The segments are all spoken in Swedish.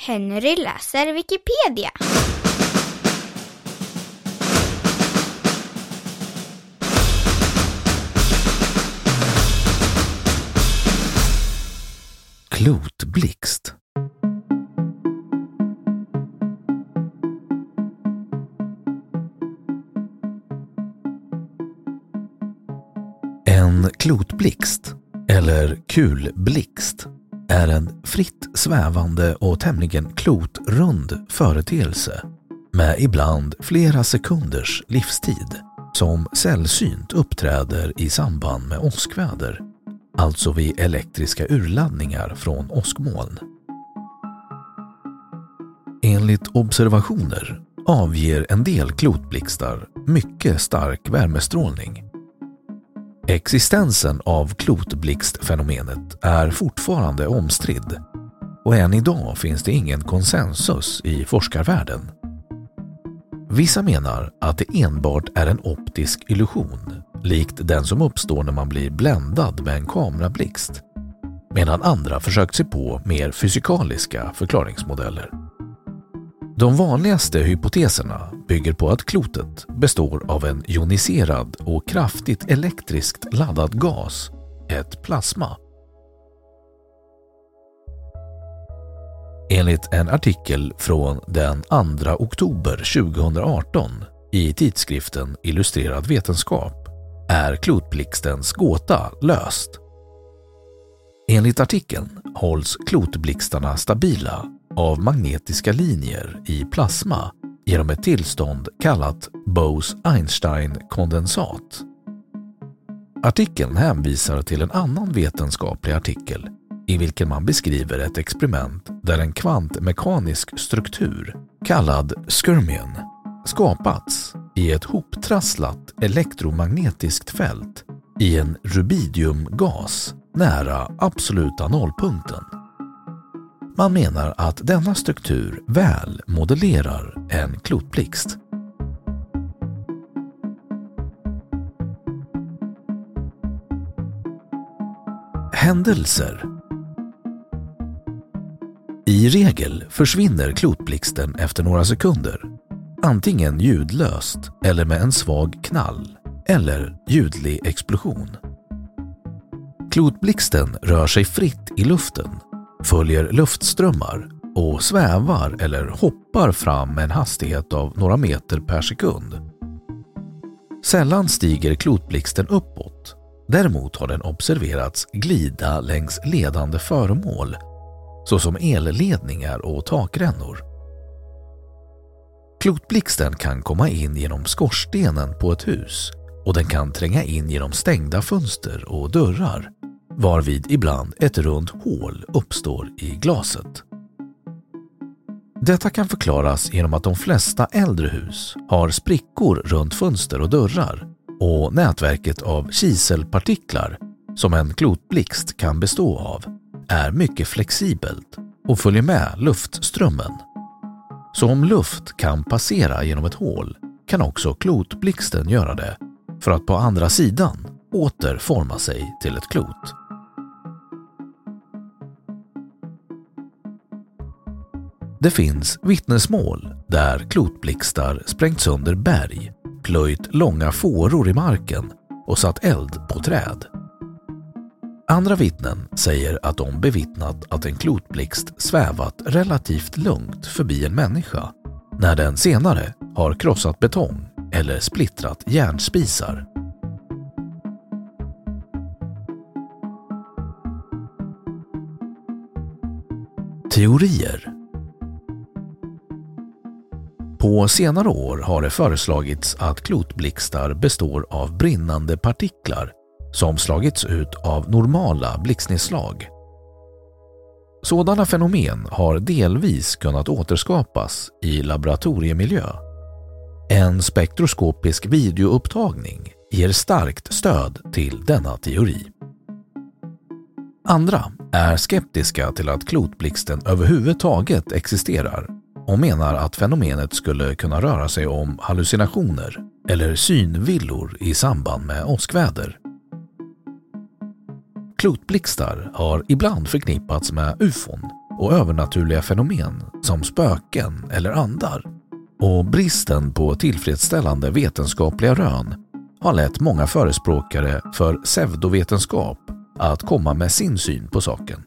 Henry läser Wikipedia. Klotblixt En klotblixt, eller kulblixt, är en fritt svävande och tämligen klotrund företeelse med ibland flera sekunders livstid som sällsynt uppträder i samband med åskväder, alltså vid elektriska urladdningar från åskmoln. Enligt observationer avger en del klotblixtar mycket stark värmestrålning Existensen av klotblixtfenomenet är fortfarande omstridd och än idag finns det ingen konsensus i forskarvärlden. Vissa menar att det enbart är en optisk illusion, likt den som uppstår när man blir bländad med en kamerablixt, medan andra försökt sig på mer fysikaliska förklaringsmodeller. De vanligaste hypoteserna bygger på att klotet består av en joniserad och kraftigt elektriskt laddad gas, ett plasma. Enligt en artikel från den 2 oktober 2018 i tidskriften Illustrerad vetenskap är klotblixtens gåta löst. Enligt artikeln hålls klotblixtarna stabila av magnetiska linjer i plasma genom ett tillstånd kallat Bose-Einstein-kondensat. Artikeln hänvisar till en annan vetenskaplig artikel i vilken man beskriver ett experiment där en kvantmekanisk struktur kallad skirmion skapats i ett hoptrasslat elektromagnetiskt fält i en rubidiumgas nära absoluta nollpunkten. Man menar att denna struktur väl modellerar en klotblixt. Händelser I regel försvinner klotblixten efter några sekunder, antingen ljudlöst eller med en svag knall eller ljudlig explosion. Klotblixten rör sig fritt i luften följer luftströmmar och svävar eller hoppar fram med en hastighet av några meter per sekund. Sällan stiger klotblixten uppåt. Däremot har den observerats glida längs ledande föremål såsom elledningar och takrännor. Klotblixten kan komma in genom skorstenen på ett hus och den kan tränga in genom stängda fönster och dörrar varvid ibland ett runt hål uppstår i glaset. Detta kan förklaras genom att de flesta äldre hus har sprickor runt fönster och dörrar och nätverket av kiselpartiklar som en klotblixt kan bestå av är mycket flexibelt och följer med luftströmmen. Så om luft kan passera genom ett hål kan också klotblixten göra det för att på andra sidan åter forma sig till ett klot. Det finns vittnesmål där klotblixtar sprängt sönder berg, plöjt långa fåror i marken och satt eld på träd. Andra vittnen säger att de bevittnat att en klotblixt svävat relativt lugnt förbi en människa när den senare har krossat betong eller splittrat järnspisar. Teorier på senare år har det föreslagits att klotblixtar består av brinnande partiklar som slagits ut av normala blixtnedslag. Sådana fenomen har delvis kunnat återskapas i laboratoriemiljö. En spektroskopisk videoupptagning ger starkt stöd till denna teori. Andra är skeptiska till att klotblixten överhuvudtaget existerar och menar att fenomenet skulle kunna röra sig om hallucinationer eller synvillor i samband med åskväder. Klotblixtar har ibland förknippats med ufon och övernaturliga fenomen som spöken eller andar. Och bristen på tillfredsställande vetenskapliga rön har lett många förespråkare för pseudovetenskap att komma med sin syn på saken.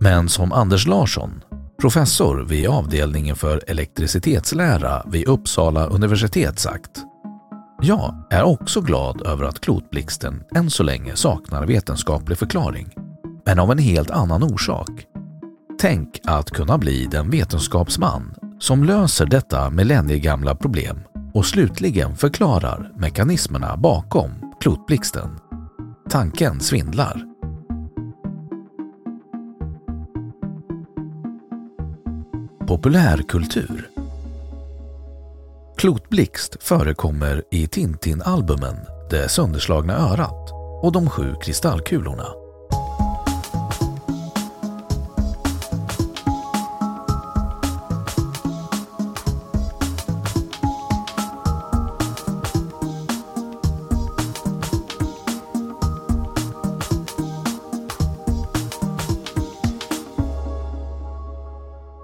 Men som Anders Larsson, professor vid avdelningen för elektricitetslära vid Uppsala universitet sagt jag är också glad över att klotblixten än så länge saknar vetenskaplig förklaring, men av en helt annan orsak. Tänk att kunna bli den vetenskapsman som löser detta millenniegamla problem och slutligen förklarar mekanismerna bakom klotblixten. Tanken svindlar. Populärkultur Klotblixt förekommer i Tintin-albumen Det sönderslagna örat och De sju kristallkulorna.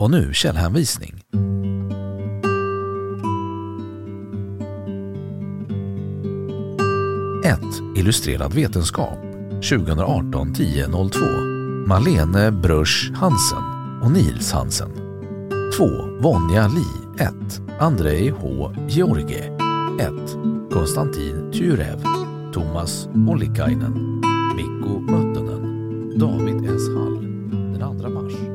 Och nu källhänvisning. 1. Illustrerad vetenskap 2018 1002 Malene Brusch Hansen och Nils Hansen 2. Vonja Li 1 Andrei H. George 1. Konstantin Tyrev Thomas Ollikainen Mikko Möttönen David S. Hall den 2 mars